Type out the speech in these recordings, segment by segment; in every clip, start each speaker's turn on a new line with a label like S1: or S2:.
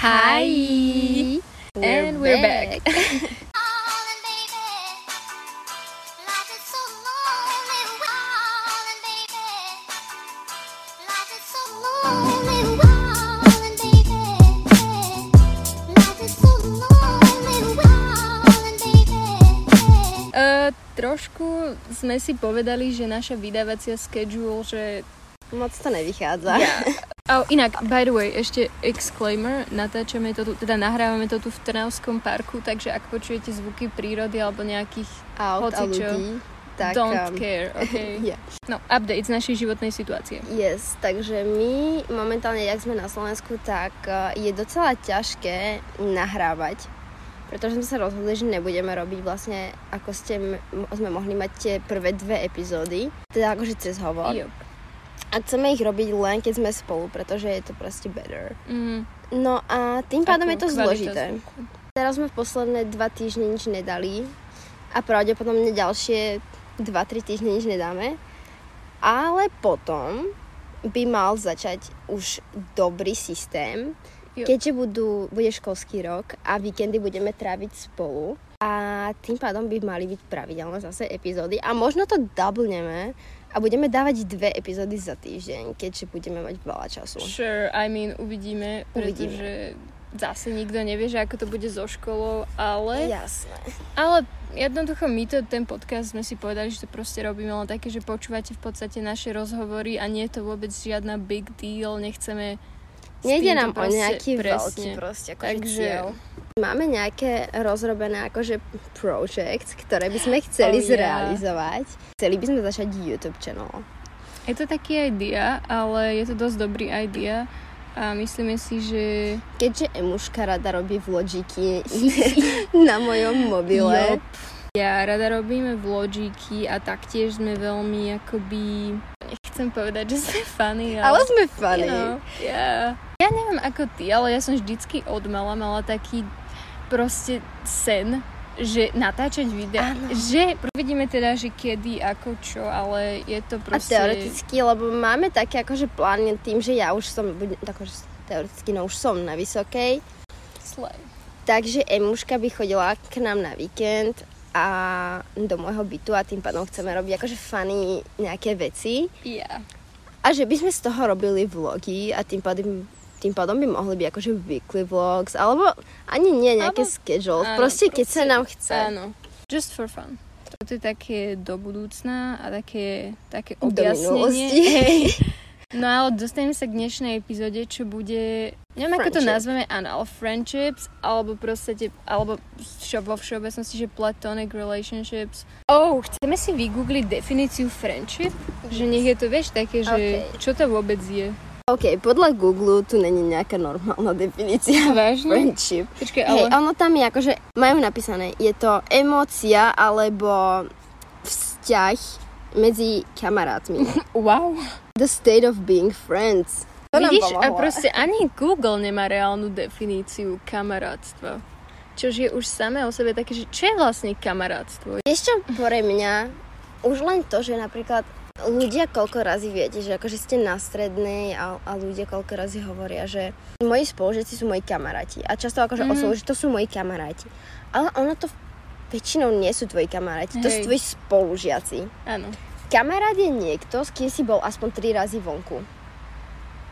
S1: Hi! And we're back. Uh, trošku sme si povedali, že naša vydávacia schedule, že...
S2: Moc to nevychádza.
S1: Ja. Oh, inak, by the way, ešte exclaimer, natáčame to tu, teda nahrávame to tu v Trnavskom parku, takže ak počujete zvuky prírody alebo nejakých
S2: Aut a ľudí. Tak,
S1: don't
S2: um,
S1: care, okay?
S2: yeah.
S1: No, update z našej životnej situácie.
S2: Yes, takže my momentálne, jak sme na Slovensku, tak uh, je docela ťažké nahrávať, pretože sme sa rozhodli, že nebudeme robiť vlastne, ako ste, sme mohli mať tie prvé dve epizódy, teda akože cez hovor.
S1: Jo.
S2: A chceme ich robiť len, keď sme spolu, pretože je to proste better.
S1: Mm,
S2: No a tým pádom
S1: ako
S2: je to zložité.
S1: zvuku.
S2: Teraz sme v posledné dva týždne nič nedali a pravdepodobne ďalšie 2-3 týždne nič nedáme. Ale potom by mal začať už dobrý systém,
S1: Jo.
S2: keďže budú, bude školský rok a víkendy budeme tráviť spolu. A tým pádom by mali byť pravidelné zase epizódy a možno to doublneme a budeme dávať dve epizódy za týždeň, keďže budeme mať veľa času.
S1: Sure, I mean, uvidíme, pretože zase nikto nevie, že ako to bude so školou, ale...
S2: Jasné.
S1: Ale jednoducho my to, ten podcast sme si povedali, že to proste robíme len také, že počúvate v podstate naše rozhovory a nie je to vôbec žiadna big deal, nechceme
S2: Nejde nám o
S1: proste-
S2: nejaký veľký
S1: presne.
S2: proste akože
S1: Takže-
S2: cieľ. Máme nejaké rozrobené akože project, ktoré by sme chceli
S1: Oh, yeah.
S2: zrealizovať. Chceli by sme začať YouTube channel.
S1: Je to taký idea, ale je to dosť dobrý idea a myslíme si, že
S2: Keďže Emuška rada robí vlogiky na mojom mobile.
S1: Jop. Ja rada robíme vlogiky a taktiež sme veľmi akoby... Nechcem povedať, že sme funny, ale...
S2: Ale sme funny.
S1: You know, yeah. Ja neviem ako ty, ale ja som vždycky od mala taký proste sen, že natáčať videa,
S2: Áno.
S1: že vidíme teda, že kedy, ako čo, ale je to
S2: A
S1: proste...
S2: teoreticky, lebo máme také akože plány tým, že ja už som, akože teoreticky, no už som na vysokej,
S1: Slay.
S2: takže Emuška by chodila k nám na víkend a do môjho bytu a tým pádom chceme robiť akože funny nejaké veci.
S1: Yeah.
S2: A že by sme z toho robili vlogy a tým pádom, tým pádom by mohli byť akože weekly vlogs, alebo ani nie nejaké
S1: Alebo-
S2: schedule,
S1: áno,
S2: proste keď sa
S1: proste-
S2: nám chce.
S1: Áno. Just for fun. Toto je také do budúcna a také, také objasnenie. Hej. No ale dostaneme sa k dnešnej epizóde, čo bude, neviem ako to nazveme, áno, ale friendships, alebo proste, alebo všo, vo všeobecnosti, že platonic relationships. Oh, chceme si vygoogliť definíciu friendship? Že nech je to, vieš, také, že
S2: Okay.
S1: čo to vôbec je.
S2: OK, podľa Google tu není nejaká normálna definícia
S1: Vážne?
S2: friendship.
S1: Počkej,
S2: Hej,
S1: ale...
S2: ono tam je akože, majú napísané, je to emócia alebo vzťah medzi kamarátmi.
S1: Wow.
S2: The state of being friends. To
S1: Vidíš, a proste ani Google nemá reálnu definíciu kamarátstva. Čož je už samé o sebe také, že čo je vlastne kamarátstvo?
S2: Čo, pre mňa, už len to, že napríklad ľudia koľko razy viete, že akože ste na strednej a, a ľudia koľko razy hovoria, že moji spolužiaci sú moji kamaráti. A často akože mm. oslovujú, že to sú moji kamaráti. Ale ono to väčšinou nie sú tvoji kamaráti, to
S1: Hej.
S2: sú tvoji spolužiaci.
S1: Áno.
S2: Kamarát je niekto, s kým si bol aspoň 3 razy vonku.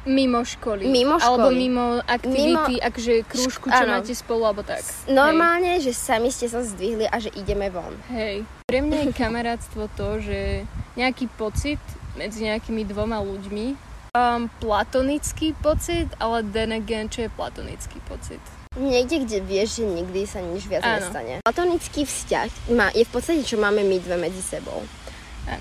S1: Mimo školy.
S2: Mimo
S1: Alebo
S2: školy.
S1: mimo aktivity, akože krúžku, čo
S2: áno.
S1: máte spolu, alebo tak.
S2: Normálne, že sami ste sa zdvihli a že ideme von.
S1: Hej. Pre mňa je kamarátstvo to, že nejaký pocit medzi nejakými dvoma ľuďmi, um, platonický pocit, ale then again, čo je platonický pocit?
S2: Niekde, kde vieš, že nikdy sa nič viac
S1: Áno.
S2: nestane. Platonický vzťah má, je v podstate, čo máme my dve medzi sebou.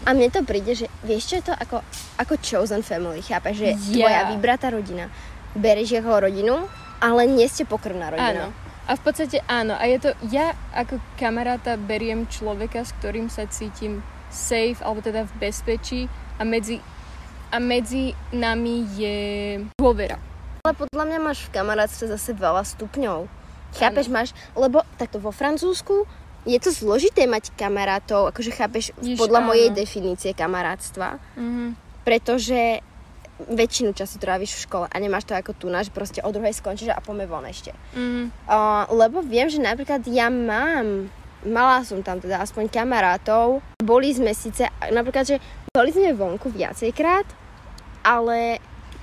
S2: A mne to príde, že vieš, čo je to ako, ako chosen family, chápeš? Že
S1: Yeah.
S2: tvoja vybratá rodina. Bereš jeho rodinu, ale nie ste pokrvná rodina.
S1: Áno. A v podstate áno. A je to, ja ako kamaráta beriem človeka, s ktorým sa cítim safe, alebo teda v bezpečí a medzi, a medzi nami je dôvera.
S2: Ale podľa mňa máš v kamarátstve zase veľa stupňov. Chápeš, máš, lebo takto vo Francúzsku je to zložité mať kamarátov, akože chápeš,
S1: Jež,
S2: podľa
S1: áno.
S2: mojej definície kamarátstva,
S1: Mhm.
S2: pretože väčšinu času tráviš v škole a nemáš to ako tu, že proste o druhej skončíš a poďme von ešte.
S1: Mm.
S2: Uh, lebo viem, že napríklad ja mám, mala som tam teda aspoň kamarátov, boli sme síce, napríklad, že boli sme vonku viacejkrát, ale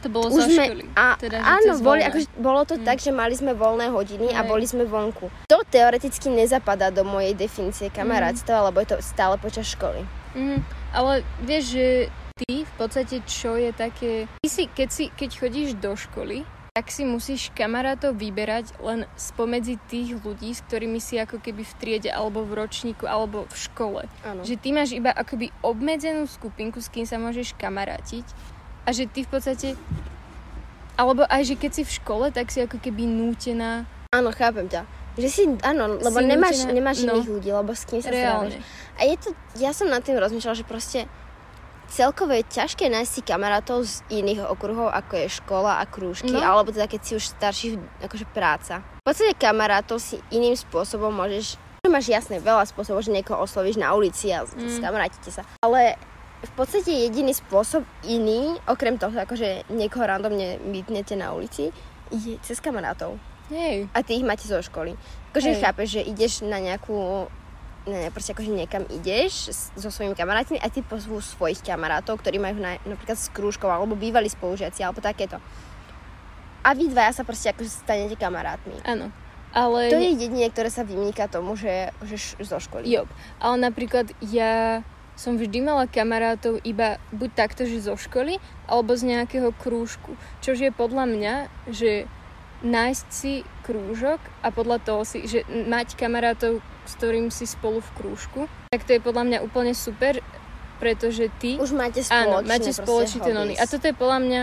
S1: To bolo
S2: už sme,
S1: školy.
S2: a,
S1: teda,
S2: áno, boli, akože, bolo to
S1: Mm.
S2: tak, že mali sme voľné hodiny a
S1: Hej.
S2: boli sme vonku. To teoreticky nezapadá do mojej definície kamarátstva, lebo je to stále počas školy.
S1: Mhm. Ale vieš, že ty v podstate čo je také... Ty si, keď, si, keď chodíš do školy, tak si musíš kamarátov vyberať len spomedzi tých ľudí, s ktorými si ako keby v triede, alebo v ročníku, alebo v škole.
S2: Áno.
S1: Že ty máš iba akoby obmedzenú skupinku, s kým sa môžeš kamarátiť a že ty v podstate... Alebo aj, že keď si v škole, tak si ako keby nútená
S2: Áno, chápem ťa. Že si, áno, lebo
S1: Si
S2: nemáš,
S1: nútená-
S2: nemáš
S1: no.
S2: iných ľudí, lebo s kým sa
S1: reálne.
S2: A je to, ja som nad tým rozmýšľala, že proste celkovo je ťažké nájsť si kamarátov z iných okruhov, ako je škola a krúžky,
S1: No.
S2: alebo teda keď si už starší, akože práca. V podstate kamarátov si iným spôsobom môžeš, máš jasne veľa spôsobov, že niekoho oslovíš na ulici a mm. Skamarátite sa. Ale v podstate jediný spôsob iný, okrem toho, akože niekoho randomne mytnete na ulici, je cez kamarátov.
S1: Hej.
S2: A ty ich máte zo školy. Akože
S1: Hej.
S2: chápeš, že ideš na nejakú ne, proste akože niekam ideš so svojimi kamarátmi a ty pozvú svojich kamarátov, ktorí majú na, napríklad s krúžkou alebo bývali spolužiaci alebo takéto. A vy dvaja sa proste akože stanete kamarátmi.
S1: Áno. Ale...
S2: To je jedine, ktoré sa vymýka tomu, že, že š- zo školy.
S1: Jo, ale napríklad ja som vždy mala kamarátov iba buď takto, že zo školy, alebo z nejakého krúžku. Čož je podľa mňa, že nájsť si krúžok a podľa toho si, že mať kamarátov, s ktorým si spolu v krúžku, tak to je podľa mňa úplne super, pretože ty...
S2: Už máte spoločné,
S1: Áno, máte
S2: proste
S1: spoločný ten. A toto je podľa mňa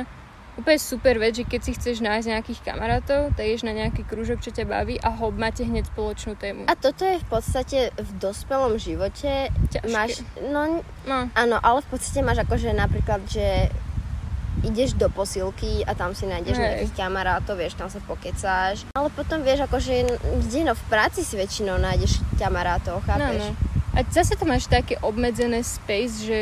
S1: úplne super vec, že keď si chceš nájsť nejakých kamarátov, tak ješ na nejaký krúžok, čo ťa baví a hop, máte hneď spoločnú tému.
S2: A toto je v podstate v dospelom živote
S1: Ťažké.
S2: máš, no
S1: No,
S2: Áno, ale v podstate máš akože napríklad, že ideš do posilky a tam si nájdeš
S1: Hej.
S2: nejakých kamarátov, vieš, tam sa pokecáš. Ale potom vieš, akože kde no, v práci si väčšinou nájdeš kamarátov,
S1: no,
S2: chápeš?
S1: no. A zase to máš také obmedzené space, že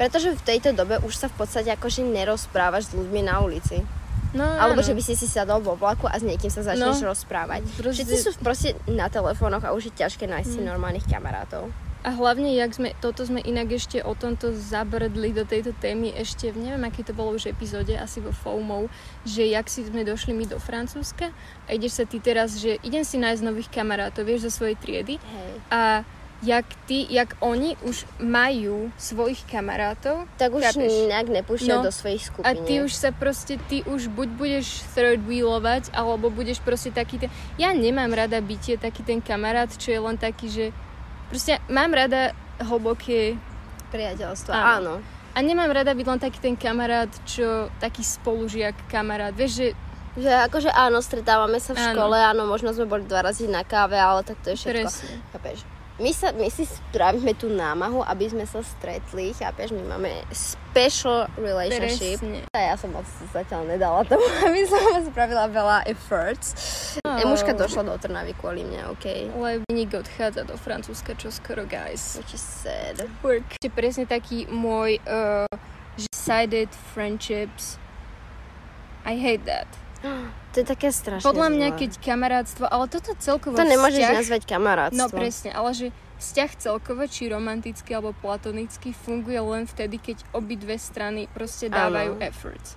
S2: Pretože v tejto dobe už sa v podstate akože nerozprávaš s ľuďmi na ulici.
S1: No,
S2: Alebo
S1: áno.
S2: že by si si sadol vo vlaku a s niekým sa začneš
S1: No.
S2: rozprávať.
S1: Proste-
S2: Všetci sú proste na telefónoch a už je ťažké nájsť si
S1: Mm.
S2: normálnych kamarátov.
S1: A hlavne, jak sme, toto sme inak ešte o tomto zabrdli do tejto témy ešte, v neviem, aký to bolo už epizóde, asi vo FOMO, že jak si sme došli my do Francúzska a ideš sa ty teraz, že idem si nájsť nových kamarátov, vieš, zo svojej triedy
S2: Hej.
S1: a jak ty, jak oni už majú svojich kamarátov
S2: Tak už
S1: Chápeš?
S2: nejak nepúšťajú
S1: No.
S2: do svojich skupín.
S1: a ty už sa proste, ty už buď budeš third wheelovať, alebo budeš proste taký ten... Ja nemám rada bytie taký ten kamarát, čo je len taký, že proste mám rada hlboké
S2: priateľstvo.
S1: Áno.
S2: Áno.
S1: a nemám rada byť len taký ten kamarát, čo taký spolužiak kamarát. Vieš, že
S2: Že akože áno, stretávame sa v
S1: Áno.
S2: škole, áno, možno sme boli dva razy na káve, ale tak to je všetko.
S1: presne.
S2: Chápeš? My, sa, my si spravíme tú námahu, aby sme sa stretli, chápeš? My máme special relationship.
S1: Presne.
S2: A ja som moc zatiaľ nedala tomu, aby som spravila veľa efforts.
S1: Oh.
S2: Emuška došla do Trnavy kvôli mne, OK?
S1: Lebo nik odchádza do Francúzska čo skoro, guys.
S2: Which is sad.
S1: Work. Je presne taký môj uh, že sided friendships. I hate that.
S2: To je také strašné.
S1: Podľa mňa,
S2: zlé.
S1: keď kamarátstvo, ale toto celkovo
S2: To nemôžeš
S1: vzťah,
S2: nazvať kamarátstvo.
S1: No presne, ale že vzťah celkovo, či romantický alebo platonický, funguje len vtedy, keď obidve strany proste dávajú
S2: Áno.
S1: efforts.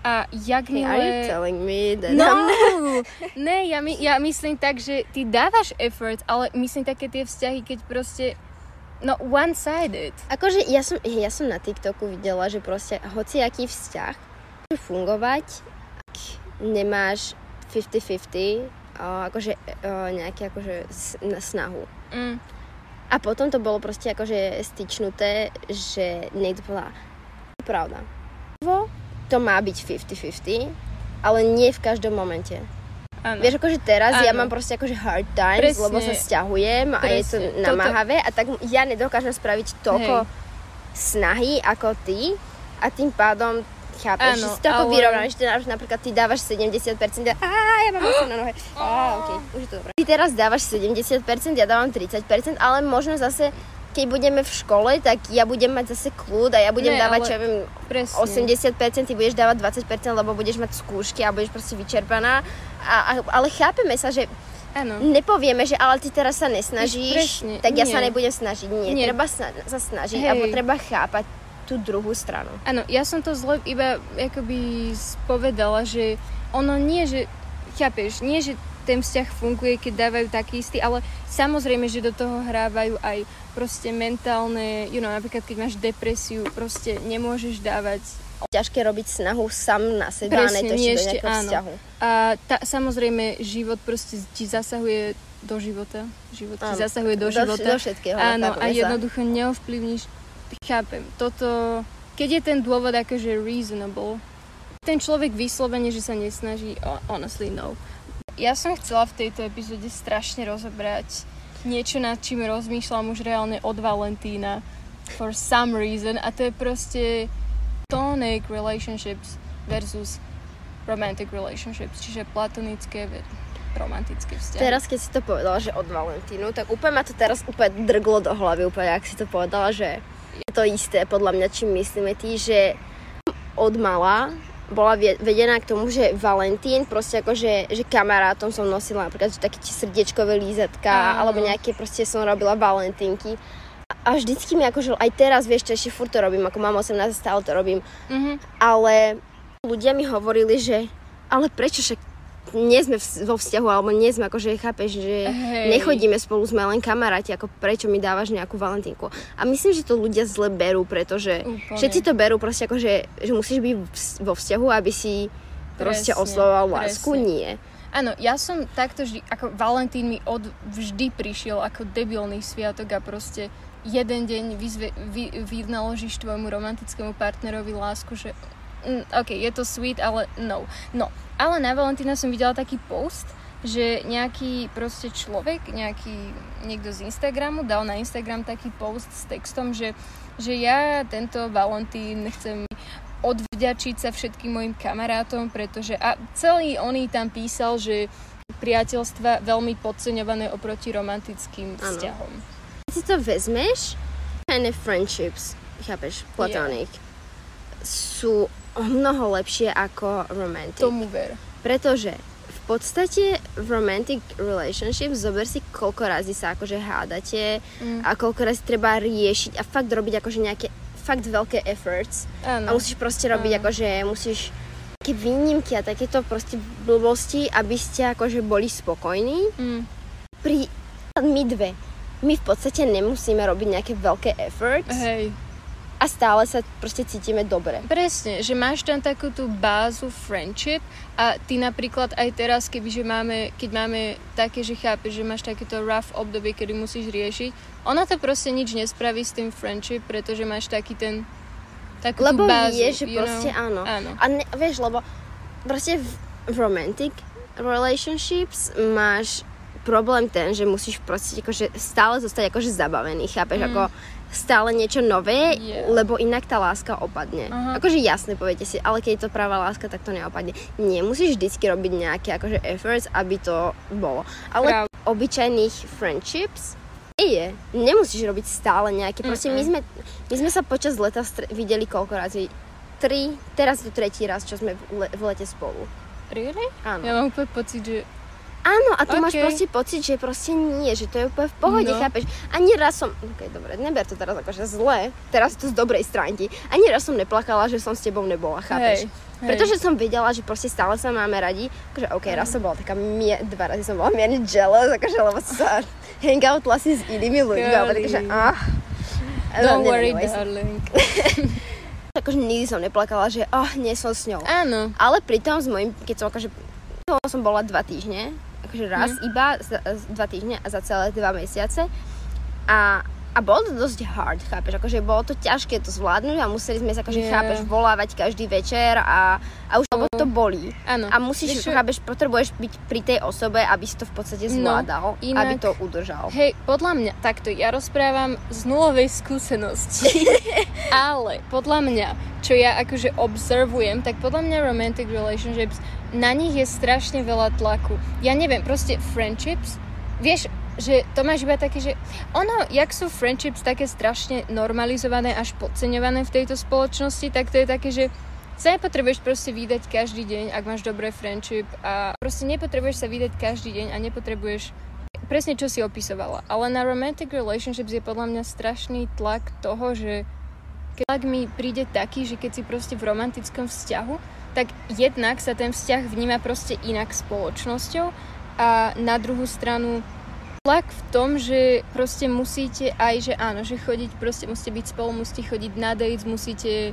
S1: A jak
S2: Hey, are you
S1: milé...
S2: telling me that
S1: No,
S2: I'm
S1: ne, ja, my, ja myslím tak, že ty dávaš effort, ale myslím také tie vzťahy, keď proste, no one-sided.
S2: Akože ja som, ja som na TikToku videla, že proste hociaký vzťah môže fungovať, ak nemáš 50-50, a akože a, nejaké akože snahu.
S1: Mm,
S2: A potom to bolo proste akože styčnuté, že niekto povedal, "To je pravda. To má byť 50-50, ale nie v každom momente.
S1: áno.
S2: Vieš, akože teraz ja
S1: Áno.
S2: mám proste akože hard times,
S1: Presne.
S2: lebo sa stiahujem a je to
S1: Presne.
S2: namáhavé a tak ja nedokážem spraviť toľko
S1: Hej.
S2: snahy ako ty a tým pádom chápeš,
S1: Áno,
S2: že si to ako
S1: ale-
S2: vyrovnáš, že napríklad ty dávaš 70% a ja mám osem na nohe. Á, okay, už je to dobré. Ty teraz dávaš 70%, ja dávam 30%, ale možno zase keď budeme v škole, tak ja budem mať zase kľud a ja budem
S1: Ne,
S2: dávať, čo ja viem,
S1: Presne.
S2: 80%, ty budeš dávať 20%, lebo budeš mať skúšky a budeš proste vyčerpaná. A, a, ale chápeme sa, že
S1: Áno.
S2: nepovieme, že ale ty teraz sa nesnažíš,
S1: Presne,
S2: tak ja
S1: nie.
S2: sa nebudem snažiť. Nie,
S1: Nie.
S2: treba sa, sa snažiť,
S1: Hej.
S2: alebo treba chápať tú druhú stranu.
S1: Áno, ja som to zle iba akoby spovedala, že ono nie, že chápeš, nie, že ten vzťah funguje, keď dávajú taký istý, ale samozrejme, že do toho hrávajú aj proste mentálne, you know, napríklad keď máš depresiu, proste nemôžeš dávať
S2: Ťažké robiť snahu sám na seba,
S1: Presne,
S2: ne to
S1: nie
S2: ešte do
S1: áno.
S2: vzťahu.
S1: A tá, samozrejme, život proste ti zasahuje do života. Život ti
S2: Áno.
S1: zasahuje do,
S2: do,
S1: života.
S2: do všetkého.
S1: Áno, a jednoducho neovplyvníš. Chápem, toto... Keď je ten dôvod akože reasonable, ten človek vyslovene, že sa nesnaží, ho- honestly no. Ja som chcela v tejto epizóde strašne rozobrať niečo, nad čím rozmýšľam už reálne od Valentína for some reason a to je proste platonic relationships versus romantic relationships, čiže platonické romantické vzťahy.
S2: Teraz, keď si to povedala, že od Valentínu, tak úplne ma to teraz úplne drglo do hlavy, úplne, ak si to povedala, že je to isté, podľa mňa, čím myslíme ty, že od mala bola vedená k tomu, že Valentín, proste akože, že kamarátom som nosila napríklad že také srdiečkové lízatka,
S1: Áno.
S2: alebo nejaké proste som robila Valentínky. A vždycky mi akože, aj teraz, vieš, čo ešte furt to robím, ako mám 18, stále to robím,
S1: Mhm.
S2: ale ľudia mi hovorili, že ale prečo však nie sme v, vo vzťahu, alebo nie sme, akože chápeš, že
S1: Hej.
S2: nechodíme spolu, sme len kamaráti, ako prečo mi dávaš nejakú valentínku. A myslím, že to ľudia zle berú, pretože
S1: Úplne.
S2: všetci to berú proste ako, že, že musíš byť vo vzťahu, aby si proste
S1: Presne,
S2: oslovoval lásku.
S1: presne.
S2: Nie.
S1: Áno, ja som takto vždy, ako Valentín mi od vždy prišiel ako debilný sviatok a proste jeden deň vyzve, vy, vynaložíš tvojmu romantickému partnerovi lásku, že ok, je to sweet, ale no. No, ale na Valentína som videla taký post, že nejaký proste človek, nejaký niekto z Instagramu dal na Instagram taký post s textom, že, že ja tento Valentín chcem odvďačiť sa všetkým mojim kamarátom, pretože a celý oný tam písal, že priateľstva veľmi podceňované oproti romantickým vzťahom.
S2: Keď si to vezmeš, kind of friendships, chápeš, platonic, sú o mnoho lepšie ako romantic.
S1: Tomu ver.
S2: Pretože v podstate v romantic relationship zober si, koľko razy sa akože hádate
S1: Mm.
S2: a koľko razy treba riešiť a fakt robiť akože nejaké fakt veľké efforts. A
S1: Áno.
S2: musíš proste robiť
S1: Áno.
S2: akože musíš také výnimky a takéto proste blbosti, aby ste akože boli spokojní.
S1: Mm.
S2: Pri my dve, my v podstate nemusíme robiť nejaké veľké efforts
S1: Hej.
S2: A stále sa proste cítime dobre.
S1: Presne, že máš tam takú tú bázu friendship a ty napríklad aj teraz, kebyže máme, keď máme také, že chápeš, že máš takéto rough obdobie, kedy musíš riešiť, ona to proste nič nespraví s tým friendship, pretože máš taký ten takú
S2: Lebo
S1: tú bázu,
S2: vieš, že proste
S1: know?
S2: áno.
S1: Áno.
S2: A ne, vieš, lebo proste v, v romantic relationships máš problém ten, že musíš proste akože stále zostať akože zabavený, chápeš,
S1: Mm.
S2: ako stále niečo nové,
S1: Yeah.
S2: lebo inak tá láska opadne.
S1: Aha.
S2: Akože jasne, poviete si, ale keď je to pravá láska, tak to neopadne. Nie, musíš vždycky robiť nejaké akože efforts, aby to bolo. Ale
S1: Práv-
S2: obyčajných friendships je. Nemusíš robiť stále nejaké. Proste my sme, my sme sa počas leta str- videli koľko razy? Tri, teraz je to tretí raz, čo sme v, le- v lete spolu.
S1: Really?
S2: Áno.
S1: Ja mám úplne pocit, že
S2: Áno, a tu máš
S1: Ok.
S2: proste pocit, že proste nie, že to je úplne v pohode,
S1: No.
S2: chápeš? Ani raz som, ok, dobre, neber to teraz akože zle, teraz to z dobrej stránky. Ani raz som neplakala, že som s tebou nebola, chápeš?
S1: Hej, hej.
S2: Pretože som vedela, že proste stále sa máme radi. Akože, ok, raz som bola taká, mie, dva razy som bola mierne jealous, akože, lebo sa hangoutla si s inými ľuďmi, ale takže, ah.
S1: don't worry, darling.
S2: Akože nikdy som neplakala, že oh, nie som s ňou.
S1: Áno.
S2: Ale pritom s mojim, keď som akože, som bola dva týždne, akože raz
S1: Mhm.
S2: iba, za, dva týždne a za celé dva mesiace. A, a bolo to dosť hard, chápeš, akože bolo to ťažké to zvládnuť a museli sme sa, akože,
S1: Yeah.
S2: chápeš, volávať každý večer a, a už lebo to bolí.
S1: Áno.
S2: A musíš,
S1: čo?
S2: chápeš, potrebuješ byť pri tej osobe, aby si to v podstate
S1: No,
S2: zvládal,
S1: inak-
S2: aby to udržal.
S1: Hej, podľa mňa, takto, ja rozprávam z nulovej skúsenosti, ale podľa mňa, čo ja akože observujem, tak podľa mňa romantic relationships, na nich je strašne veľa tlaku. Ja neviem, proste friendships, vieš, že to máš iba také, že ono, jak sú friendships také strašne normalizované až podceňované v tejto spoločnosti, tak to je také, že sa nepotrebuješ proste vydať každý deň, ak máš dobré friendship a proste nepotrebuješ sa vydať každý deň a nepotrebuješ presne čo si opisovala. Ale na romantic relationships je podľa mňa strašný tlak toho, že keď tlak mi príde taký, že keď si proste v romantickom vzťahu, tak jednak sa ten vzťah vníma proste inak spoločnosťou a na druhú stranu tlak v tom, že proste musíte aj, že áno, že chodiť, proste musíte byť spolu, musíte chodiť na dates, musíte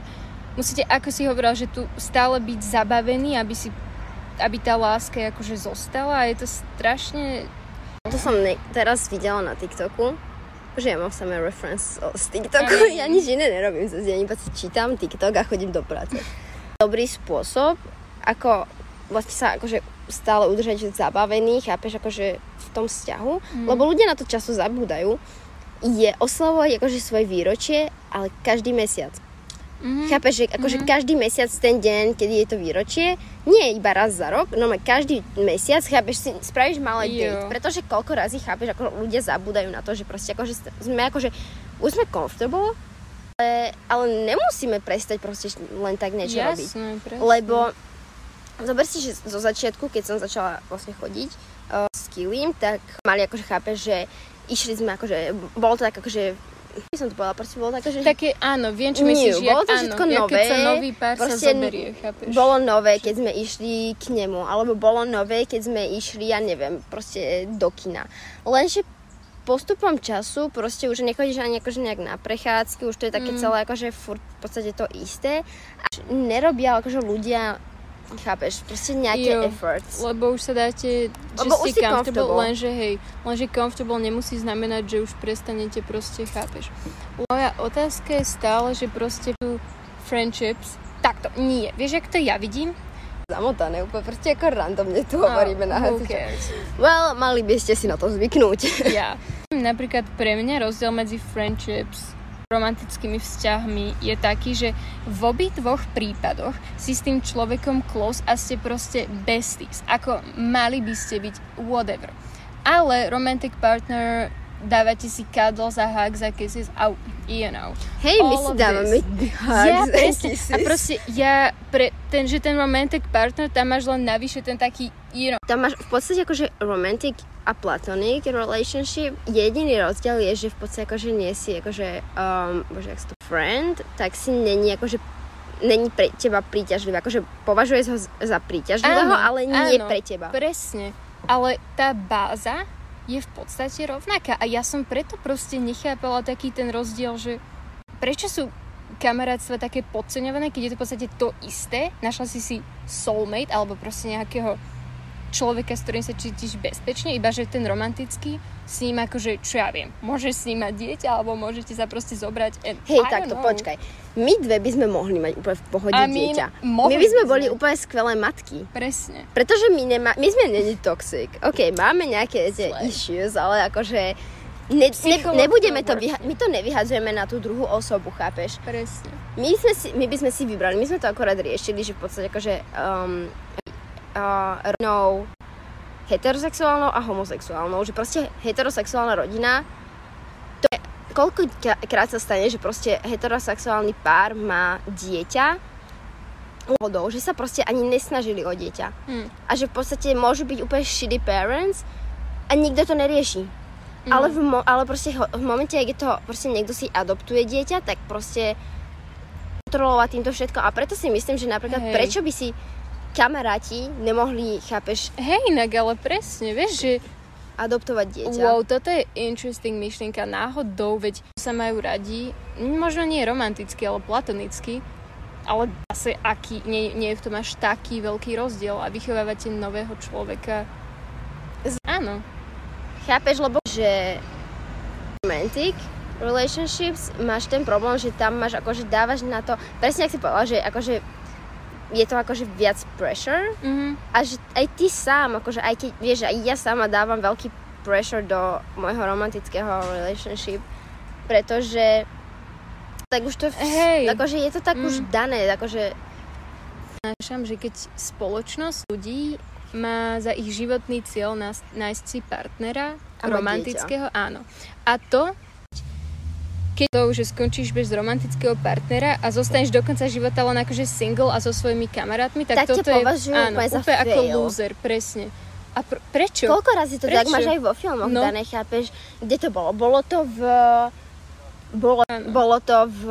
S1: musíte, ako si hovorila, že tu stále byť zabavený, aby si aby tá láska akože zostala a je to strašne...
S2: To som ne- teraz videla na TikToku, že ja mám samé reference z TikToku, Aj. ja nič iné nerobím za deň, iba si čítam TikTok a chodím do práce. Dobrý spôsob, ako vlastne sa akože stále udržať zabavený, chápeš, akože v tom vzťahu, mm. lebo ľudia na to času zabúdajú, je oslavovať akože svoje výročie, ale každý mesiac. Mm-hmm. Chápeš, že akože mm-hmm. každý mesiac ten deň, kedy je to výročie, nie iba raz za rok, no každý mesiac, chápeš, si spravíš malé date, pretože koľko razy chápeš, ako ľudia zabúdajú na to, že proste akože sme akože, už sme comfortable, ale, ale nemusíme prestať proste len tak niečo Jasné, robiť. Presne. Lebo zober si, že zo začiatku, keď som začala vlastne chodiť uh, s Kilim, tak mali akože chápeš, že išli sme akože, bolo to tak akože by som to povedala, proste bolo také, že...
S1: Také, áno, viem, čo myslíš.
S2: bolo to všetko
S1: áno,
S2: nové.
S1: sa nový pár proste sa zoberie, chápeš?
S2: Bolo nové, keď sme išli k nemu, alebo bolo nové, keď sme išli, ja neviem, proste do kina. Lenže postupom času proste už nechodíš ani akože nejak na prechádzky, už to je také mm. celé akože furt v podstate to isté. A nerobia akože ľudia Chápeš, proste nejaké jo, efforts.
S1: Lebo už sa dáte, že lebo ste comfortable, comfortable, lenže hej, lenže comfortable nemusí znamenať, že už prestanete proste, chápeš. Moja otázka je stále, že proste tu friendships, takto, nie, vieš, ak to ja vidím?
S2: Zamotané úplne, proste ako randomne tu oh, hovoríme na Well, mali by ste si na to zvyknúť.
S1: Ja. Yeah. Napríklad pre mňa rozdiel medzi friendships romantickými vzťahmi je taký, že v obi dvoch prípadoch si s tým človekom close a ste proste besties. Ako mali by ste byť whatever. Ale romantic partner dávate si cuddles a hugs a kisses a you know.
S2: Hej, my si dávame hugs ja, a kisses.
S1: A proste ja, pre ten, že ten romantic partner, tam máš len navyše ten taký, you know.
S2: Tam máš v podstate akože romantic a platonic relationship, jediný rozdiel je, že v podstate akože nie si akože, um, bože, jak to friend, tak si není akože není pre teba príťažlivý, akože považuje ho za príťažlivého, áno, ale nie áno, pre teba.
S1: presne. Ale tá báza je v podstate rovnaká a ja som preto proste nechápala taký ten rozdiel, že prečo sú kamarátstva také podceňované, keď je to v podstate to isté. Našla si si soulmate alebo proste nejakého človeka, s ktorým sa cítiš bezpečne, iba že ten romantický s ním akože, čo ja viem, môžeš s ním mať dieťa, alebo môžete sa proste zobrať. And
S2: Hej, takto, know. počkaj. My dve by sme mohli mať úplne v pohode A my dieťa. My by sme boli úplne skvelé matky.
S1: Presne.
S2: Pretože my, nemá, my sme není toxic. OK, máme nejaké tie issues, ale akože Ne, ne, nebudeme to, vyha- my to nevyhadzujeme na tú druhú osobu, chápeš?
S1: Presne.
S2: My, sme si, my by sme si vybrali, my sme to akorát riešili, že v podstate akože um, uh, heterosexuálnou a homosexuálnou, že proste heterosexuálna rodina to je, koľkokrát sa stane, že proste heterosexuálny pár má dieťa hodou, že sa proste ani nesnažili o dieťa. Hmm. A že v podstate môžu byť úplne shitty parents a nikto to nerieši. Hmm. Ale, v mo- ale proste v momente, keď to proste niekto si adoptuje dieťa, tak proste kontrolovať týmto všetko. A preto si myslím, že napríklad Hej. prečo by si kamaráti nemohli, chápeš?
S1: Hej, inak ale presne, vieš, že
S2: adoptovať dieťa.
S1: Wow, toto je interesting myšlienka. Náhodou, veď sa majú radi, možno nie romanticky, ale platonicky, ale zase aký, nie, nie je v tom až taký veľký rozdiel a vychovávate nového človeka. Z- áno.
S2: Chápeš, lebo že romantic relationships máš ten problém, že tam máš akože dávaš na to, presne ak si povedala, že akože je to akože viac pressure mm-hmm. a že aj ty sám, akože aj keď, vieš, aj ja sama dávam veľký pressure do môjho romantického relationship, pretože tak už to, hey. akože je to tak mm. už dané, akože
S1: Našam, že keď spoločnosť ľudí má za ich životný cieľ nájsť si partnera,
S2: A
S1: romantického, áno. A to, keď to, že skončíš bez romantického partnera a zostaneš do konca života len akože single a so svojimi kamarátmi, tak,
S2: Tak
S1: toto je áno,
S2: úplne
S1: úplne ako loser, presne. A pr- prečo?
S2: Koľko razy to tak
S1: Prečo?
S2: máš aj vo filmoch
S1: No.
S2: dané, chápeš? Kde to bolo? Bolo to v... Bolo, bolo to v...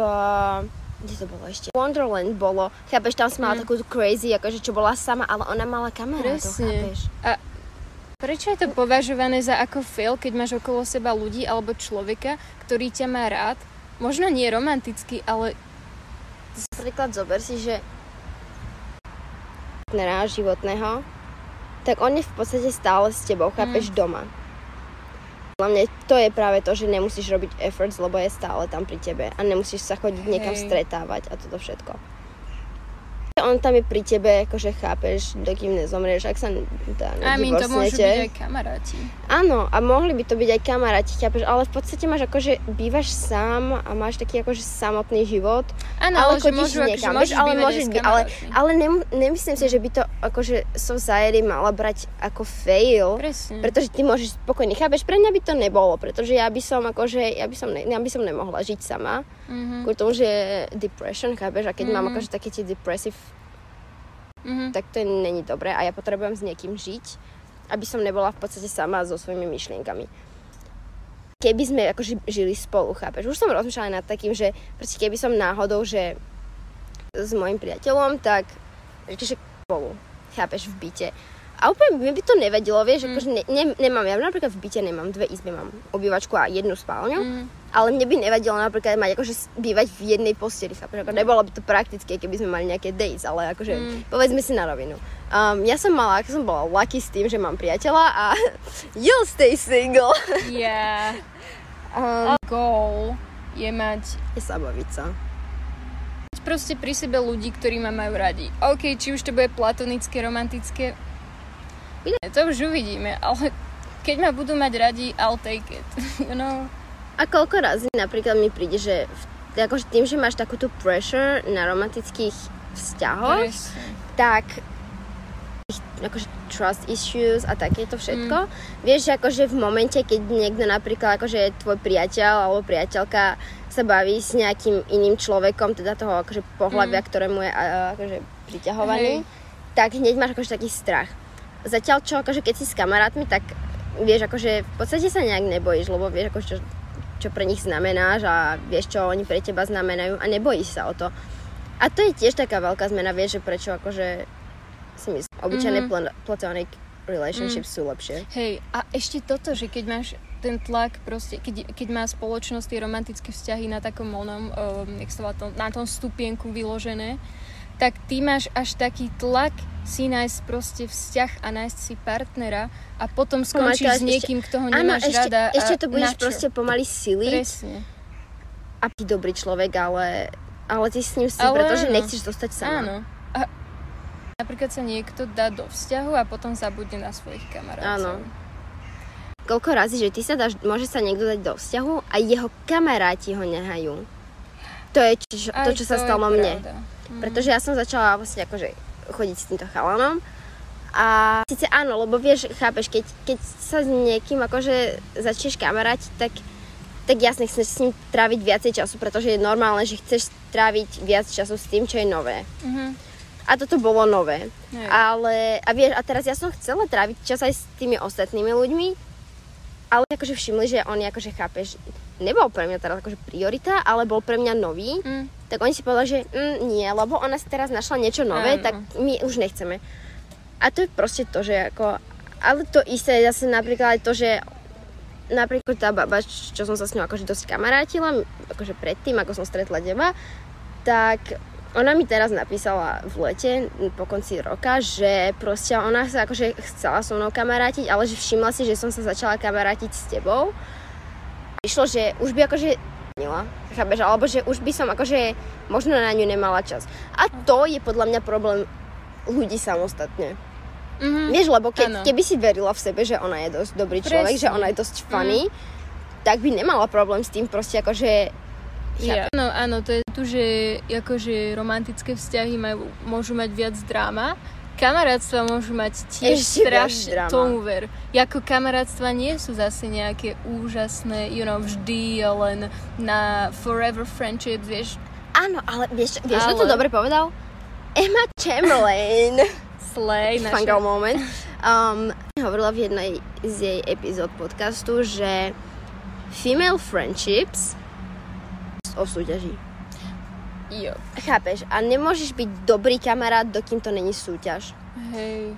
S2: Kde to bolo ešte? Wonderland bolo. Chápeš, tam si mala
S1: Mm.
S2: takú crazy, akože čo bola sama, ale ona mala
S1: Presne.
S2: chápeš?
S1: Prečo je to považované za ako fail, keď máš okolo seba ľudí alebo človeka, ktorý ťa má rád? Možno nie romanticky, ale
S2: Napríklad zober si, že partnera životného, tak on je v podstate stále s tebou, chápeš, doma. Podľa mňa to je práve to, že nemusíš robiť efforts, lebo je stále tam pri tebe a nemusíš sa chodiť niekam
S1: Hej.
S2: stretávať a toto všetko. On tam je pri tebe, akože chápeš, dokým nezomrieš, ak sa teda
S1: I mean, to môžu byť aj kamaráti.
S2: Áno, a mohli by to byť aj kamaráti, chápeš, ale v podstate máš akože, bývaš sám a máš taký akože samotný život.
S1: Áno,
S2: ale
S1: že môžu, akože
S2: niekam,
S1: môžeš
S2: vieš, ale môžeš byť, ale, ale nem, nemyslím si, že by to akože society mala brať ako fail,
S1: Presne.
S2: pretože ty môžeš spokojne, chápeš, pre mňa by to nebolo, pretože ja by som akože, ja by som, ne, ja by som nemohla žiť sama,
S1: Mhm,
S2: kvôli tomu, že je depression, chápeš, a keď mám
S1: Mhm.
S2: akože také tie depressive,
S1: mhm.
S2: tak to není dobré a ja potrebujem s niekým žiť, aby som nebola v podstate sama so svojimi myšlienkami. Keby sme akože žili spolu, chápeš? Už som rozmýšľala nad takým, že proste keby som náhodou, že s mojim priateľom, tak že spolu, chápeš, v byte. A úplne mi by to nevadilo, vieš,
S1: Mm.
S2: akože ne, ne, nemám, ja napríklad v byte nemám dve izby, mám obývačku a jednu spálňu,
S1: Mhm.
S2: ale mne by nevadilo napríklad mať akože bývať v jednej posteli, chápeš, ako nebolo by to praktické, keby sme mali nejaké dates, ale akože
S1: Mm.
S2: povedzme si na rovinu. Um, ja som mala, ako som bola lucky s tým, že mám priateľa a you'll stay single.
S1: Yeah.
S2: Um,
S1: Goal je mať
S2: je sa baviť sa.
S1: proste pri sebe ľudí, ktorí ma majú radi. OK, či už to bude platonické, romantické, to už uvidíme, ale keď ma budú mať radi, I'll take it. You know?
S2: A koľko razy napríklad mi príde, že v, akože tým, že máš takúto pressure na romantických vzťahoch,
S1: Presne.
S2: tak akože trust issues a takéto všetko.
S1: Mm.
S2: Vieš, že akože v momente, keď niekto napríklad akože tvoj priateľ alebo priateľka sa baví s nejakým iným človekom, teda toho akože pohľavia,
S1: Mm.
S2: ktorému je akože priťahovaný,
S1: Hej.
S2: tak hneď máš akože taký strach. Zatiaľ čo, akože keď si s kamarátmi, tak vieš, akože v podstate sa nejak nebojíš, lebo vieš, akože čo, čo pre nich znamenáš a vieš, čo oni pre teba znamenajú a nebojíš sa o to. A to je tiež taká veľká zmena, vieš, že prečo akože si myslím, obyčajné
S1: Mhm.
S2: mm-hmm. platonic relationships mm. sú lepšie.
S1: Hej, a ešte toto, že keď máš ten tlak proste, keď, keď má spoločnosť tie romantické vzťahy na takom onom, um, jak to, na tom stupienku vyložené, tak ty máš až taký tlak si nájsť proste vzťah a nájsť si partnera a potom
S2: to
S1: skončíš s
S2: ešte-
S1: niekým, kto ho
S2: Áno,
S1: nemáš
S2: ešte,
S1: rada.
S2: ešte to budeš proste pomaly siliť
S1: Presne.
S2: a ty dobrý človek, ale, ale ty s ním si,
S1: Ale
S2: pretože
S1: áno.
S2: nechceš zostať sama.
S1: Áno. A napríklad sa niekto dá do vzťahu a potom zabudne na svojich kamarátov.
S2: Áno. Koľko razy, že ty sa dáš, môže sa niekto dať do vzťahu a jeho kamaráti ho nehajú. To je čo,
S1: Aj
S2: to, čo sa
S1: je
S2: stalo mne.
S1: pravda. Mm.
S2: Pretože ja som začala vlastne akože chodiť s týmto chalanom a síce áno, lebo vieš, chápeš, keď, keď sa s niekým akože začneš kamarátiť, tak, tak jasne chceš s ním tráviť viacej času, pretože je normálne, že chceš tráviť viac času s tým, čo je nové.
S1: Mhm.
S2: A toto bolo nové.
S1: Hej.
S2: Ale, a vieš, a teraz ja som chcela tráviť čas aj s tými ostatnými ľuďmi, ale akože všimli, že on akože chápeš, nebol pre mňa teraz akože priorita, ale bol pre mňa nový,
S1: Mm.
S2: tak oni si povedali, že mm, nie, lebo ona si teraz našla niečo nové,
S1: Áno.
S2: tak my už nechceme. A to je proste to, že ako, ale to isté je zase napríklad aj to, že napríklad tá baba, čo som sa s ňou akože dosť kamarátila, akože predtým, ako som stretla teba, tak ona mi teraz napísala v lete, po konci roka, že proste ona sa akože chcela so mnou kamarátiť, ale že všimla si, že som sa začala kamarátiť s tebou. Išlo, že už by akože zmenila, chápeš, alebo že už by som akože možno na ňu nemala čas. A to je podľa mňa problém ľudí samostatne.
S1: Mhm.
S2: Vieš, lebo ke, keby si verila v sebe, že ona je dosť dobrý človek,
S1: Presne. Mm.
S2: že ona je dosť funny, tak by nemala problém s tým proste akože
S1: Ja. Áno, áno, to je tu, že akože romantické vzťahy majú, môžu mať viac dráma, kamarátstva môžu mať tiež
S2: Ešte
S1: strašne, tomu ver. Jako kamarátstva nie sú zase nejaké úžasné, you know, vždy len na forever friendships, vieš.
S2: Áno, ale vieš, vieš ale... to dobre povedal? Emma Chamberlain.
S1: Slay,
S2: Fangirl moment. Um, hovorila v jednej z jej epizód podcastu, že female friendships o súťaži.
S1: Jo.
S2: Chápeš? A nemôžeš byť dobrý kamarát, dokým to není súťaž.
S1: Hej.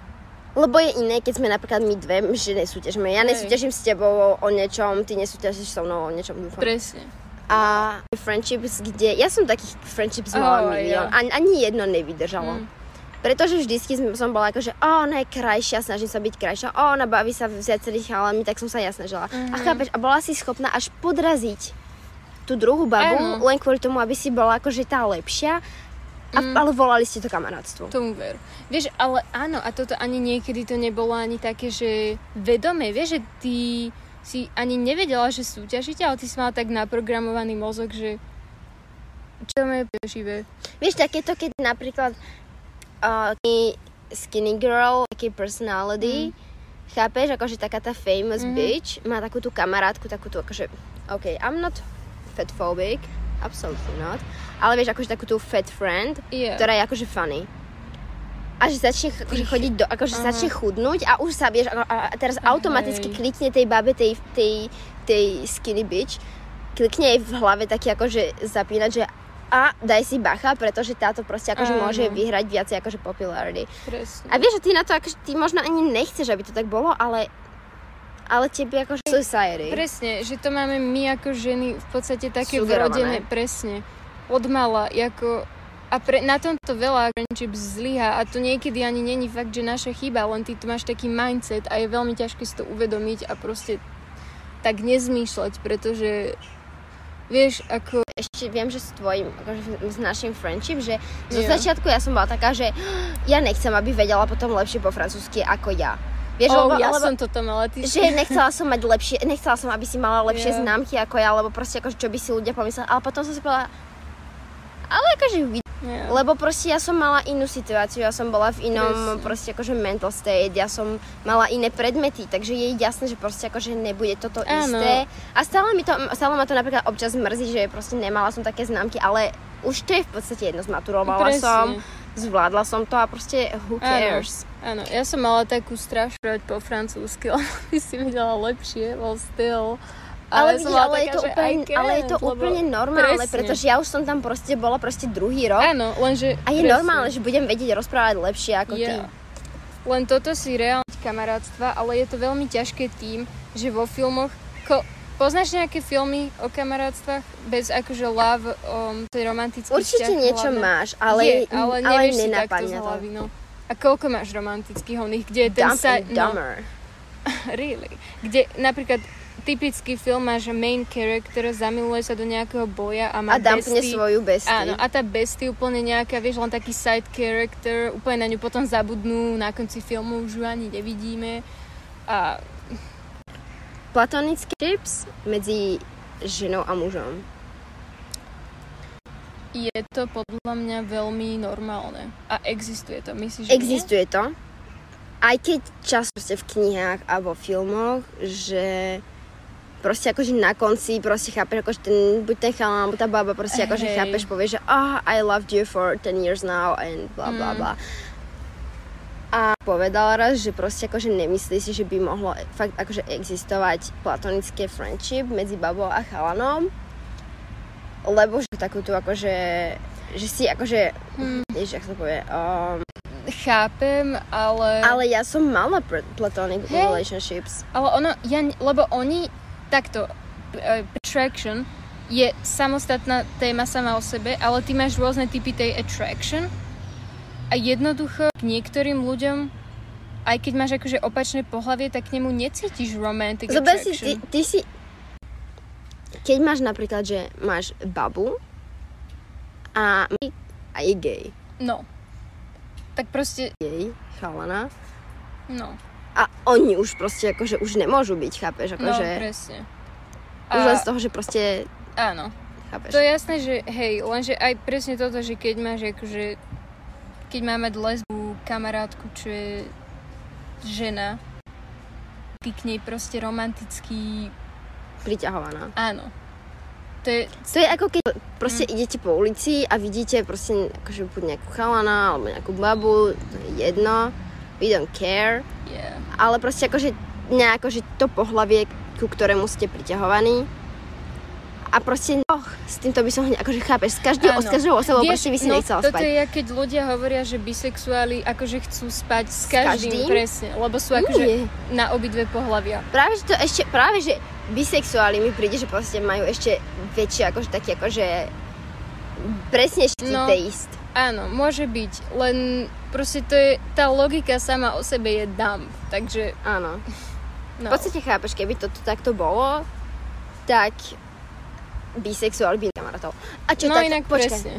S2: Lebo je iné, keď sme napríklad my dve, že nesúťažíme. Ja
S1: Hej.
S2: nesúťažím s tebou o niečom, ty nesúťažíš so mnou o niečom, dúfam.
S1: Presne.
S2: A friendships, kde... Ja som takých friendships
S1: Oh,
S2: mala milión.
S1: ja.
S2: Ani, ani jedno nevydržalo.
S1: Mm.
S2: Pretože vždycky som, bola ako, že o, ona je krajšia, snažím sa byť krajšia, o, ona baví sa viacerých chalami, tak som sa ja snažila.
S1: Mhm.
S2: A chápeš, a bola si schopná až podraziť tú druhú babu,
S1: Áno.
S2: len kvôli tomu, aby si bola akože tá lepšia, a,
S1: Mm.
S2: ale volali ste to kamarátstvo.
S1: Tomu ver. Vieš, ale áno, a toto ani niekedy to nebolo ani také, že vedomé. Vieš, že ty si ani nevedela, že súťažíte, ale ty si mala tak naprogramovaný mozog, že čo je živé.
S2: Vieš, takéto, keď napríklad uh, skinny girl, taký personality, chápeš, akože taká tá famous
S1: Mhm.
S2: bitch, má takú tú kamarátku, takú tú akože, OK, I'm not fatphobic, absolutely not, ale vieš, akože takú tú fat friend,
S1: Yeah.
S2: ktorá je akože funny. A že začne akože chodiť do, akože
S1: Aha.
S2: začne chudnúť a už sa vieš, a, a teraz automaticky klikne tej babe, tej, tej, tej skinny bitch, klikne jej v hlave taký akože zapínať, že a daj si bacha, pretože táto proste akože
S1: Áno.
S2: môže vyhrať viacej akože popularity.
S1: Presne.
S2: A vieš, že ty na to akože, ty možno ani nechceš, aby to tak bolo, ale ale tebe akože society.
S1: Presne, že to máme my ako ženy v podstate také vrodené, presne. Od mala, ako... A pre, na tomto veľa friendship zlyha a to niekedy ani není fakt, že naša chyba, len ty tu máš taký mindset a je veľmi ťažké si to uvedomiť a proste tak nezmýšľať, pretože vieš, ako...
S2: Ešte viem, že s tvojim, akože s našim friendship, že zo začiatku ja som bola taká, že ja nechcem, aby vedela potom lepšie po francúzsky ako ja. Vieš,
S1: oh,
S2: lebo,
S1: ja
S2: lebo,
S1: som toto mala, ty
S2: že nechcela som mať lepšie, nechcela som, aby si mala lepšie
S1: Jo.
S2: známky ako ja, lebo proste akože čo by si ľudia pomysleli. Ale potom som si povedala, ale akože
S1: Ja.
S2: Lebo proste ja som mala inú situáciu, ja som bola v inom
S1: Presne.
S2: proste akože mental state, ja som mala iné predmety, takže je jasné, že proste akože nebude toto
S1: Áno.
S2: isté. A stále, mi to, stále ma to napríklad občas mrzí, že proste nemala som také známky, ale už to je v podstate jedno, zmaturovala
S1: Presne.
S2: som, zvládla som to a proste who
S1: Áno.
S2: cares.
S1: Áno, ja som mala takú strašnosť po francúzsky, lebo by si vedela lepšie, well still.
S2: Ale,
S1: som
S2: vidíš, ale, je
S1: taká,
S2: to
S1: že
S2: úplne,
S1: I can't,
S2: ale je to úplne normálne,
S1: Presne.
S2: pretože ja už som tam proste bola proste druhý rok
S1: Áno, lenže...
S2: a je
S1: presne.
S2: normálne, že budem vedieť rozprávať lepšie ako ty.
S1: Ja. Len toto si reálne kamarátstva, ale je to veľmi ťažké tým, že vo filmoch... Ko, poznáš nejaké filmy o kamarátstvách bez akože love, um, tej romantický
S2: Určite niečo
S1: hlavne?
S2: máš, ale,
S1: je, ale,
S2: ale nenapadne to.
S1: hlavy, no. A koľko máš romantických oných, kde je ten
S2: Dumb
S1: sa...
S2: Dumber.
S1: really. Kde napríklad typický film má, že main character zamiluje sa do nejakého boja a má
S2: A dumpne
S1: bestie.
S2: svoju bestie.
S1: Áno, a tá bestie úplne nejaká, vieš, len taký side character, úplne na ňu potom zabudnú, na konci filmu už ju ani nevidíme. A
S2: Platonické tips medzi ženou a mužom.
S1: je to podľa mňa veľmi normálne. A existuje to, myslíš, že
S2: Existuje to. Aj keď čas proste v knihách a vo filmoch, že proste akože na konci proste chápeš, akože ten, buď ten chalán, alebo tá baba proste akože
S1: Hej.
S2: chápeš, povie, že ah, I loved you for 10 years now and bla bla
S1: Mm.
S2: A povedala raz, že proste akože nemyslí si, že by mohlo fakt akože existovať platonické friendship medzi babou a chalanom, lebo že takú tu akože, že si akože,
S1: Hmm.
S2: jak sa to povie, um?
S1: Chápem, ale...
S2: ale ja som mala platonic
S1: Hej.
S2: relationships.
S1: Ale ono, ja, lebo oni, takto, uh, attraction je samostatná téma sama o sebe, ale ty máš rôzne typy tej attraction a jednoducho k niektorým ľuďom, aj keď máš akože opačné pohlavie, tak k nemu necítiš romantic
S2: Zober si, ty, ty si, keď máš napríklad, že máš babu a, a je gay,
S1: No. Tak proste,
S2: gay, chalana,
S1: no.
S2: a oni už proste akože už nemôžu byť, chápeš,
S1: No,
S2: akože
S1: presne.
S2: už len z toho, že proste,
S1: áno.
S2: chápeš.
S1: To je jasné, že hej, lenže aj presne toto, že keď máš akože keď má mať lesbu kamarátku, čo je žena, ty k nej proste romantický,
S2: Priťahovaná.
S1: áno. To je,
S2: To je ako keď proste mm. idete po ulici a vidíte proste akože buď nejakú chalana alebo nejakú babu, to je jedno, we don't care,
S1: yeah.
S2: ale proste akože nejako, že to pohlavie, ku ktorému ste priťahovaní a proste, oh, s týmto by som hneď, akože chápeš, s, každý,
S1: Áno.
S2: s každou osobou
S1: Vieš,
S2: proste by si
S1: no,
S2: nechcela
S1: toto
S2: spať.
S1: je, jak keď ľudia hovoria, že bisexuáli akože chcú spať s každým,
S2: každým?
S1: presne, lebo sú akože
S2: Nie.
S1: na obidve pohľavia.
S2: Práve, že to ešte, práve, že bisexuáli mi príde, že proste majú ešte väčšie, akože taký, akože presnejší
S1: No.
S2: taste.
S1: Áno, môže byť, len proste to je, tá logika sama o sebe je dumb, takže
S2: Áno.
S1: no.
S2: V podstate chápeš, keby to tu takto bolo, tak bisexuál by kamarátov. A čo
S1: no
S2: tak,
S1: inak
S2: počkaj,
S1: presne.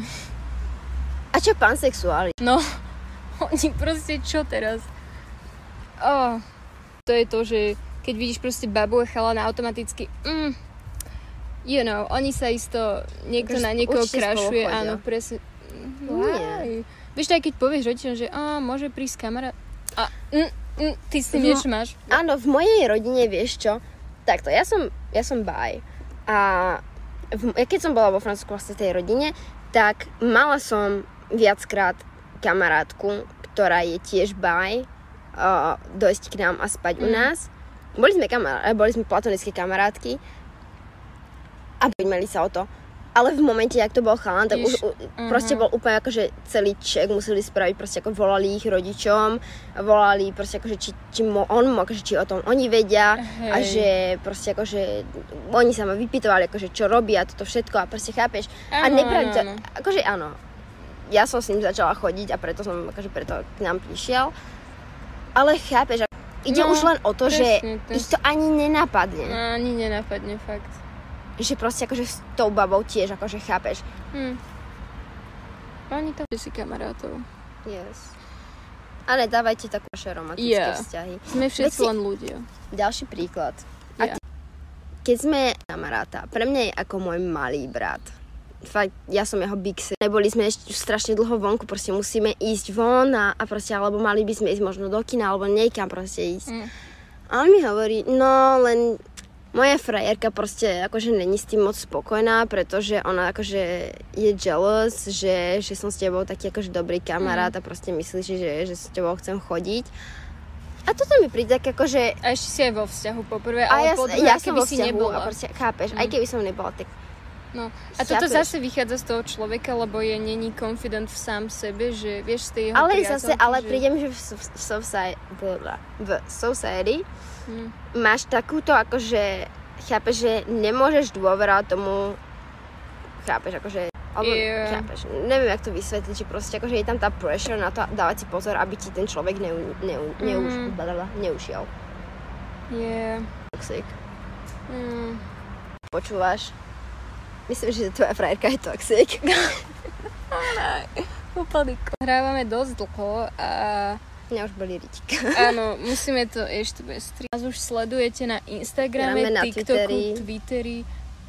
S2: a čo pansexuáli?
S1: No, oni proste čo teraz? Oh, to je to, že keď vidíš proste babu a chalana automaticky, mm, you know, oni sa isto, niekto
S2: Akože
S1: na niekoho krašuje, áno, presne.
S2: Nie.
S1: Why? Vieš, tak keď povieš rodičom, že a, môže prísť kamarát a mm, mm, ty s tým
S2: No.
S1: niečo máš.
S2: Áno, v mojej rodine, vieš čo, takto, ja som, ja som bi a keď som bola vo Francúzsku vlastne tej rodine, tak mala som viackrát kamarátku, ktorá je tiež bi, uh, dojsť k nám a spať mm. u
S1: Mm.
S2: nás. Boli sme, kamará- boli sme platonické kamarátky a mali sa o to. Ale v momente, jak to bol chalan, tak už
S1: Jež-
S2: u, proste
S1: mhm.
S2: bol úplne akože celý ček museli spraviť, proste ako volali ich rodičom, volali proste akože či, či mo, on, akože či o tom oni vedia a
S1: Hej.
S2: že proste akože oni sa ma vypytovali, akože čo robia, toto všetko a proste chápeš. a
S1: Áno,
S2: nepravda,
S1: áno, áno.
S2: akože áno, ja som s ním začala chodiť a preto som akože preto k nám prišiel. Ale chápeš, ide
S1: No,
S2: už len o to, že
S1: presne, to-
S2: ich to ani nenapadne.
S1: No, ani nenapadne fakt.
S2: Že proste akože s tou babou tiež akože chápeš.
S1: Hm. Oni to si kamarátov.
S2: Yes. Ale dávajte takú vaše romantické
S1: Yeah.
S2: vzťahy.
S1: Sme všetci len ľudia.
S2: Ďalší príklad.
S1: Ja.
S2: Keď sme kamaráta, pre mňa je ako môj malý brat. Fakt, ja som jeho big sis. Neboli sme ešte strašne dlho vonku, proste musíme ísť von a, a proste, alebo mali by sme ísť možno do kina, alebo niekam proste ísť.
S1: Mm.
S2: A on mi hovorí, no len moja frajerka proste akože není s tým moc spokojná, pretože ona akože je jealous, že, že som s tebou taký akože dobrý kamarát a proste myslí, že, že s tebou chcem chodiť. A toto mi príde tak akože
S1: A ešte si aj vo vzťahu poprvé, ale
S2: ja,
S1: po druhé,
S2: ja som
S1: keby
S2: vo
S1: si nebola.
S2: a proste, chápeš, aj
S1: Mm.
S2: keby som nebola, tak
S1: No. A toto
S2: Chápeš?
S1: zase vychádza z toho človeka, lebo je není confident v sám sebe, že vieš z tej jeho
S2: ale zase, ale
S1: že...
S2: príde mi, že v, v, v, society, v society
S1: Hm.
S2: máš takúto akože, chápeš, že nemôžeš dôverať tomu, chápeš, akože, alebo,
S1: Yeah.
S2: chápeš, neviem, jak to vysvetliť, že proste akože je tam tá pressure na to dávať si pozor, aby ti ten človek neu, neu,
S1: Mhm.
S2: blablabla, neušiel.
S1: Yeah.
S2: Toxic.
S1: Mm.
S2: Počúvaš? Myslím, že tvoja frajerka je toxic.
S1: Úplný Hrávame dosť dlho a
S2: Mňa už boli riťka.
S1: áno, musíme to ešte bez tri. Nás už sledujete na Instagrame,
S2: na
S1: TikToku,
S2: Twitteri.
S1: Twitteri.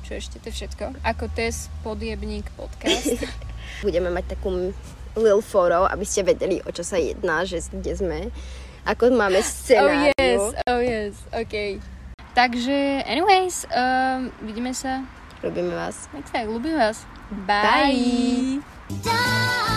S1: Čo ešte, to je všetko. Ako Test Podjebník podcast.
S2: Budeme mať takú little photo, aby ste vedeli, o čo sa jedná, že kde sme. Ako máme
S1: oh
S2: scenáriu.
S1: yes, oh yes, ok. Takže, anyways, um, vidíme sa
S2: Ľubíme vás.
S1: next time. Ľúbim vás. Bye.
S2: Bye.